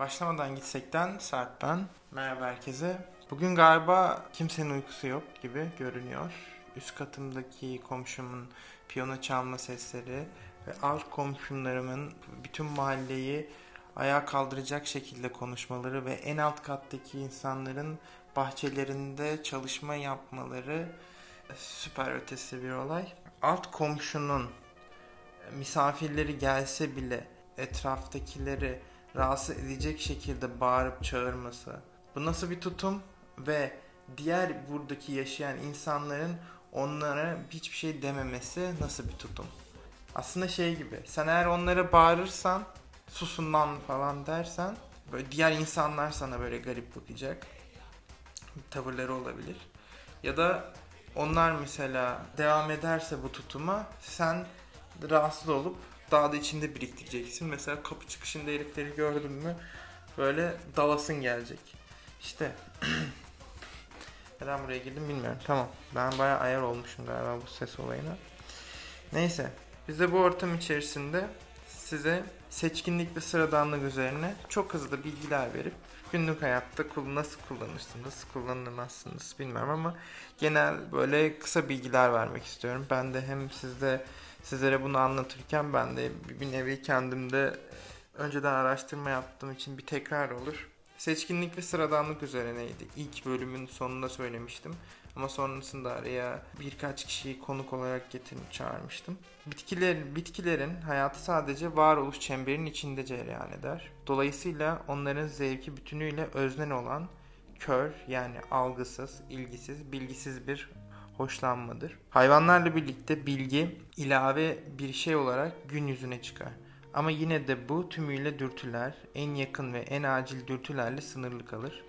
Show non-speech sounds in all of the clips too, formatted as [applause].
Başlamadan gitsekten Sarp ben. Merhaba herkese. Bugün galiba kimsenin uykusu yok gibi görünüyor. Üst katımdaki komşumun piyano çalma sesleri ve alt komşumlarımın bütün mahalleyi ayağa kaldıracak şekilde konuşmaları ve en alt kattaki insanların bahçelerinde çalışma yapmaları süper ötesi bir olay. Alt komşunun misafirleri gelse bile etraftakileri rahatsız edecek şekilde bağırıp çağırması. Bu nasıl bir tutum ve diğer buradaki yaşayan insanların onlara hiçbir şey dememesi nasıl bir tutum? Aslında şey gibi sen eğer onlara bağırırsan susun lan falan dersen böyle diğer insanlar sana böyle garip bakacak tavırları olabilir. Ya da onlar mesela devam ederse bu tutuma sen rahatsız olup daha da içinde biriktireceksin. Mesela kapı çıkışında herifleri gördün mü böyle dalasın gelecek. İşte [clears throat] neden buraya girdim bilmiyorum. Tamam ben bayağı ayar olmuşum galiba bu ses olayına. Neyse biz de bu ortam içerisinde size seçkinlik ve sıradanlık üzerine çok hızlı bilgiler verip günlük hayatta nasıl kullanırsınız, nasıl kullanılmazsınız bilmiyorum ama genel böyle kısa bilgiler vermek istiyorum. Ben de hem sizde sizlere bunu anlatırken ben de bir nevi kendimde önceden araştırma yaptığım için bir tekrar olur. Seçkinlik ve sıradanlık üzerineydi. İlk bölümün sonunda söylemiştim. Ama sonrasında araya birkaç kişiyi konuk olarak getirip çağırmıştım. Bitkiler, bitkilerin hayatı sadece varoluş çemberinin içinde cereyan eder. Dolayısıyla onların zevki bütünüyle öznel olan kör yani algısız, ilgisiz, bilgisiz bir hoşlanmadır. Hayvanlarla birlikte bilgi ilave bir şey olarak gün yüzüne çıkar. Ama yine de bu tümüyle dürtüler, en yakın ve en acil dürtülerle sınırlı kalır.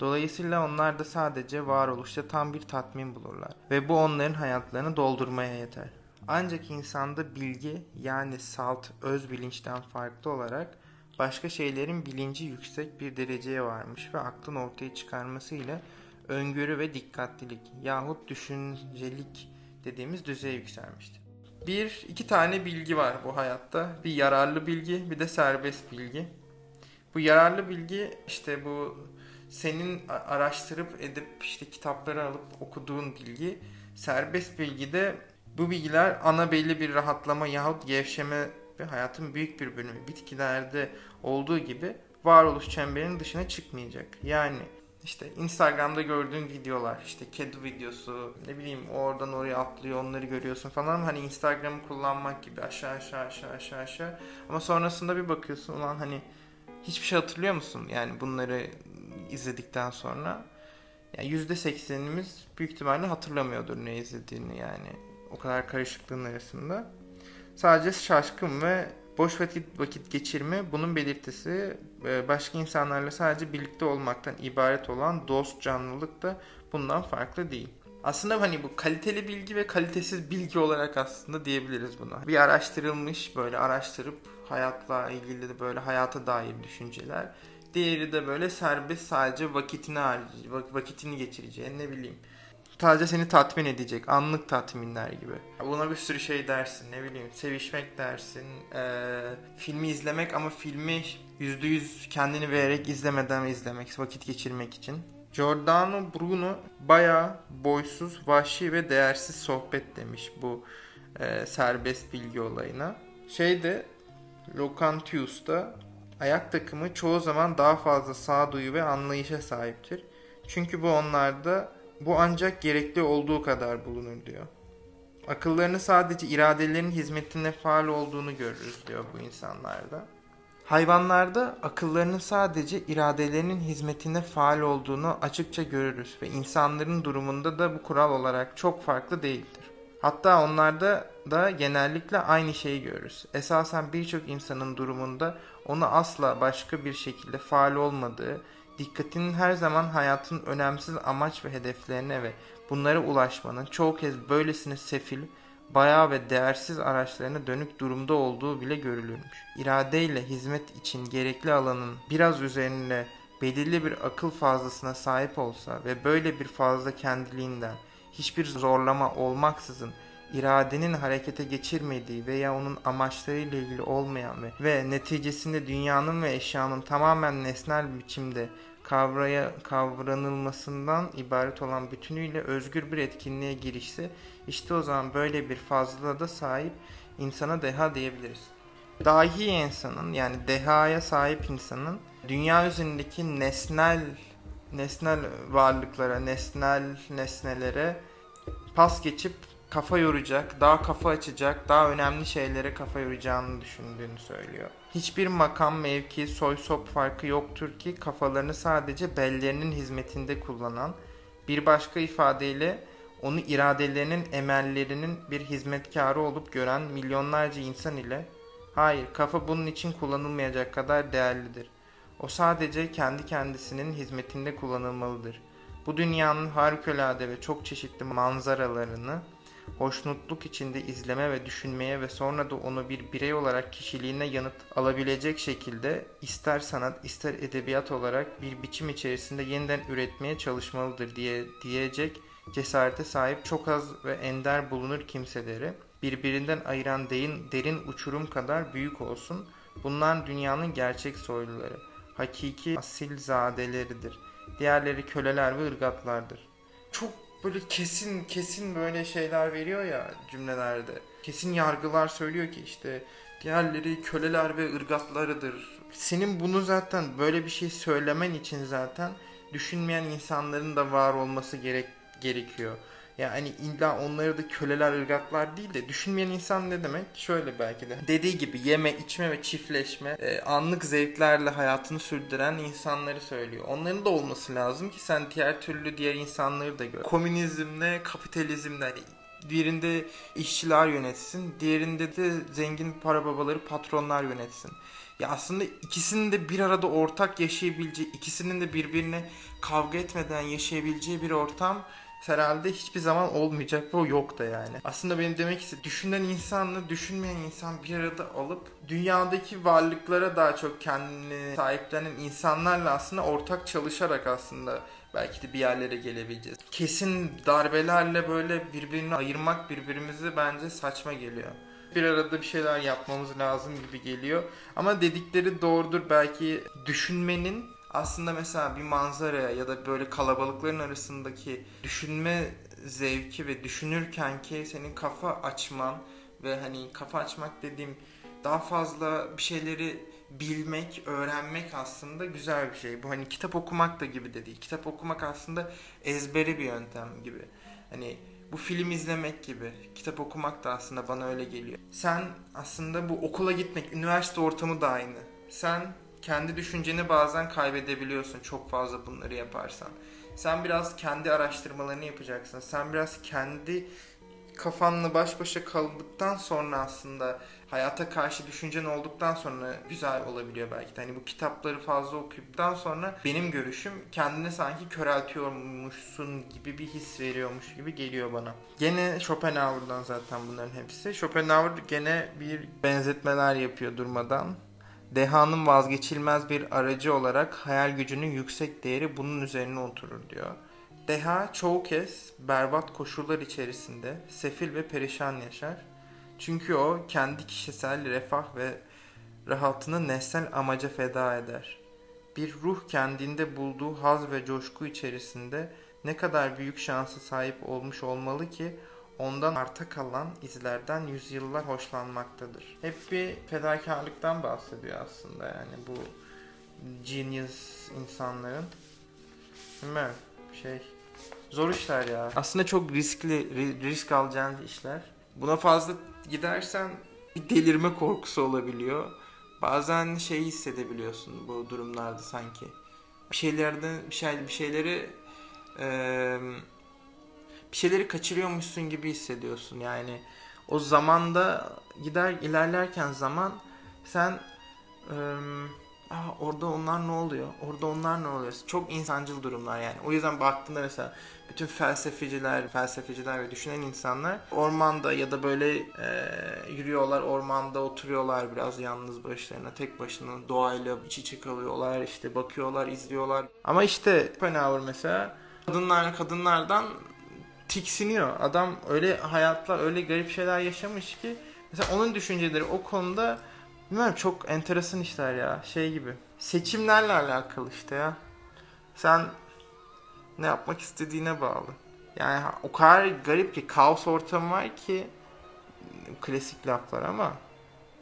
Dolayısıyla onlar da sadece varoluşta tam bir tatmin bulurlar ve bu onların hayatlarını doldurmaya yeter. Ancak insanda bilgi yani salt öz bilinçten farklı olarak başka şeylerin bilinci yüksek bir dereceye varmış ve aklın ortaya çıkarmasıyla öngörü ve dikkatlilik yahut düşüncelik dediğimiz düzeye yükselmiştir. Bir, iki tane bilgi var bu hayatta. Bir yararlı bilgi, bir de serbest bilgi. Bu yararlı bilgi işte bu senin araştırıp edip işte kitapları alıp okuduğun bilgi. Serbest bilgi de bu bilgiler ana belli bir rahatlama yahut gevşeme ve hayatın büyük bir bölümü bitkilerde olduğu gibi varoluş çemberinin dışına çıkmayacak. Yani işte Instagram'da gördüğün videolar işte kedi videosu ne bileyim oradan oraya atlıyor onları görüyorsun falan hani Instagram'ı kullanmak gibi aşağı aşağı aşağı aşağı aşağı. Ama sonrasında bir bakıyorsun ulan hani hiçbir şey hatırlıyor musun? Yani bunları izledikten sonra. Yani %80'imiz büyük ihtimalle hatırlamıyordur ne izlediğini yani. O kadar karışıklığın arasında. Sadece şaşkın ve Boş vakit, vakit geçirme bunun belirtisi e, başka insanlarla sadece birlikte olmaktan ibaret olan dost canlılık da bundan farklı değil. Aslında hani bu kaliteli bilgi ve kalitesiz bilgi olarak aslında diyebiliriz buna. Bir araştırılmış böyle araştırıp hayatla ilgili de böyle hayata dair düşünceler. Diğeri de böyle serbest sadece vakitini vakitini geçireceğin ne bileyim sadece seni tatmin edecek. Anlık tatminler gibi. Buna bir sürü şey dersin. Ne bileyim sevişmek dersin. E, filmi izlemek ama filmi %100 kendini vererek izlemeden izlemek. Vakit geçirmek için. Giordano Bruno baya boysuz, vahşi ve değersiz sohbet demiş bu e, serbest bilgi olayına. Şeyde Locantius'ta ayak takımı çoğu zaman daha fazla sağduyu ve anlayışa sahiptir. Çünkü bu onlarda bu ancak gerekli olduğu kadar bulunur diyor. Akıllarını sadece iradelerin hizmetinde faal olduğunu görürüz diyor bu insanlarda. Hayvanlarda akıllarının sadece iradelerinin hizmetinde faal olduğunu açıkça görürüz ve insanların durumunda da bu kural olarak çok farklı değildir. Hatta onlarda da genellikle aynı şeyi görürüz. Esasen birçok insanın durumunda onu asla başka bir şekilde faal olmadığı dikkatinin her zaman hayatın önemsiz amaç ve hedeflerine ve bunlara ulaşmanın çoğu kez böylesine sefil, bayağı ve değersiz araçlarına dönük durumda olduğu bile görülürmüş. İradeyle hizmet için gerekli alanın biraz üzerinde belirli bir akıl fazlasına sahip olsa ve böyle bir fazla kendiliğinden hiçbir zorlama olmaksızın iradenin harekete geçirmediği veya onun amaçlarıyla ilgili olmayan ve, ve neticesinde dünyanın ve eşyanın tamamen nesnel biçimde kavraya kavranılmasından ibaret olan bütünüyle özgür bir etkinliğe girişse işte o zaman böyle bir fazlılığa da sahip insana deha diyebiliriz. Dahi insanın yani dehaya sahip insanın dünya üzerindeki nesnel nesnel varlıklara, nesnel nesnelere pas geçip kafa yoracak, daha kafa açacak, daha önemli şeylere kafa yoracağını düşündüğünü söylüyor. Hiçbir makam, mevki, soy sop farkı yoktur ki kafalarını sadece bellerinin hizmetinde kullanan, bir başka ifadeyle onu iradelerinin emellerinin bir hizmetkarı olup gören milyonlarca insan ile hayır kafa bunun için kullanılmayacak kadar değerlidir. O sadece kendi kendisinin hizmetinde kullanılmalıdır. Bu dünyanın harikulade ve çok çeşitli manzaralarını hoşnutluk içinde izleme ve düşünmeye ve sonra da onu bir birey olarak kişiliğine yanıt alabilecek şekilde ister sanat ister edebiyat olarak bir biçim içerisinde yeniden üretmeye çalışmalıdır diye diyecek cesarete sahip çok az ve ender bulunur kimseleri birbirinden ayıran derin, derin uçurum kadar büyük olsun. Bunlar dünyanın gerçek soyluları, hakiki asil zadeleridir. Diğerleri köleler ve ırgatlardır. Çok böyle kesin kesin böyle şeyler veriyor ya cümlelerde. Kesin yargılar söylüyor ki işte diğerleri köleler ve ırgatlarıdır. Senin bunu zaten böyle bir şey söylemen için zaten düşünmeyen insanların da var olması gerek gerekiyor. Yani illa onları da köleler, ırgatlar değil de düşünmeyen insan ne demek? Şöyle belki de. Dediği gibi yeme, içme ve çiftleşme, e, anlık zevklerle hayatını sürdüren insanları söylüyor. Onların da olması lazım ki sen diğer türlü diğer insanları da gör. Komünizmle, kapitalizmle hani birinde işçiler yönetsin, diğerinde de zengin para babaları patronlar yönetsin. Ya aslında ikisinin de bir arada ortak yaşayabileceği, ikisinin de birbirine kavga etmeden yaşayabileceği bir ortam herhalde hiçbir zaman olmayacak ve o yok da yani. Aslında benim demek istediğim düşünen insanla düşünmeyen insan bir arada alıp dünyadaki varlıklara daha çok kendini sahiplenen insanlarla aslında ortak çalışarak aslında belki de bir yerlere gelebileceğiz. Kesin darbelerle böyle birbirini ayırmak birbirimizi bence saçma geliyor bir arada bir şeyler yapmamız lazım gibi geliyor. Ama dedikleri doğrudur belki düşünmenin aslında mesela bir manzaraya ya da böyle kalabalıkların arasındaki düşünme zevki ve düşünürken ki senin kafa açman ve hani kafa açmak dediğim daha fazla bir şeyleri bilmek, öğrenmek aslında güzel bir şey. Bu hani kitap okumak da gibi de. Kitap okumak aslında ezberi bir yöntem gibi. Hani bu film izlemek gibi. Kitap okumak da aslında bana öyle geliyor. Sen aslında bu okula gitmek, üniversite ortamı da aynı. Sen kendi düşünceni bazen kaybedebiliyorsun çok fazla bunları yaparsan. Sen biraz kendi araştırmalarını yapacaksın. Sen biraz kendi kafanla baş başa kaldıktan sonra aslında hayata karşı düşüncen olduktan sonra güzel olabiliyor belki de. Hani bu kitapları fazla okuduktan sonra benim görüşüm kendini sanki köreltiyormuşsun gibi bir his veriyormuş gibi geliyor bana. Gene Schopenhauer'dan zaten bunların hepsi. Schopenhauer gene bir benzetmeler yapıyor durmadan dehanın vazgeçilmez bir aracı olarak hayal gücünün yüksek değeri bunun üzerine oturur diyor. Deha çoğu kez berbat koşullar içerisinde sefil ve perişan yaşar. Çünkü o kendi kişisel refah ve rahatını nesnel amaca feda eder. Bir ruh kendinde bulduğu haz ve coşku içerisinde ne kadar büyük şansı sahip olmuş olmalı ki ondan arta kalan izlerden yüzyıllar hoşlanmaktadır. Hep bir fedakarlıktan bahsediyor aslında yani bu genius insanların. Bilmiyorum şey zor işler ya. Aslında çok riskli risk alacağın işler. Buna fazla gidersen bir delirme korkusu olabiliyor. Bazen şey hissedebiliyorsun bu durumlarda sanki. Bir şeylerden bir şey bir şeyleri eee bir şeyleri kaçırıyormuşsun gibi hissediyorsun. Yani o zamanda gider ilerlerken zaman sen ıı, Aa, orada onlar ne oluyor? Orada onlar ne oluyor? Çok insancıl durumlar yani. O yüzden baktığında mesela bütün felsefeciler, felsefeciler ve düşünen insanlar ormanda ya da böyle e, yürüyorlar, ormanda oturuyorlar biraz yalnız başlarına, tek başına doğayla iç içe kalıyorlar, işte bakıyorlar, izliyorlar. Ama işte Schopenhauer mesela kadınlar kadınlardan tiksiniyor. Adam öyle hayatlar, öyle garip şeyler yaşamış ki mesela onun düşünceleri o konuda bilmiyorum çok enteresan işler ya. Şey gibi. Seçimlerle alakalı işte ya. Sen ne yapmak istediğine bağlı. Yani o kadar garip ki kaos ortamı var ki klasik laflar ama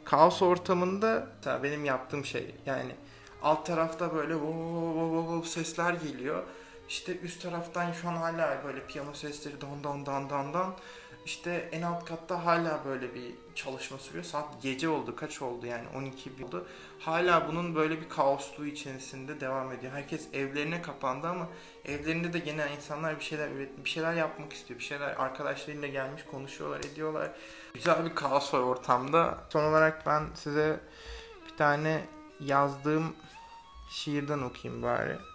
kaos ortamında benim yaptığım şey yani alt tarafta böyle wo sesler geliyor. İşte üst taraftan şu an hala böyle piyano sesleri don don don don don. İşte en alt katta hala böyle bir çalışma sürüyor. Saat gece oldu. Kaç oldu yani 12 bir oldu. Hala bunun böyle bir kaosluğu içerisinde devam ediyor. Herkes evlerine kapandı ama evlerinde de gene insanlar bir şeyler üret, bir şeyler yapmak istiyor. Bir şeyler arkadaşlarıyla gelmiş konuşuyorlar, ediyorlar. Güzel bir kaos var ortamda. Son olarak ben size bir tane yazdığım şiirden okuyayım bari.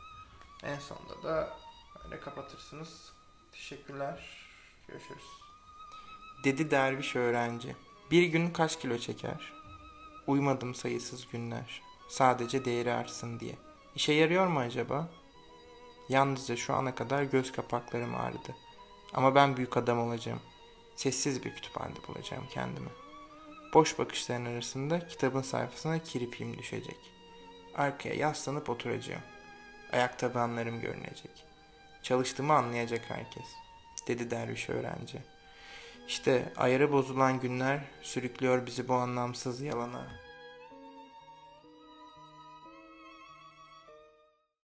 En sonunda da öyle kapatırsınız. Teşekkürler. Görüşürüz. Dedi derviş öğrenci. Bir gün kaç kilo çeker? Uymadım sayısız günler. Sadece değeri artsın diye. İşe yarıyor mu acaba? Yalnızca şu ana kadar göz kapaklarım ağrıdı. Ama ben büyük adam olacağım. Sessiz bir kütüphanede bulacağım kendimi. Boş bakışların arasında kitabın sayfasına kirpiğim düşecek. Arkaya yaslanıp oturacağım. Ayak tabanlarım görünecek. Çalıştığımı anlayacak herkes. Dedi derviş öğrenci. İşte ayarı bozulan günler sürüklüyor bizi bu anlamsız yalana.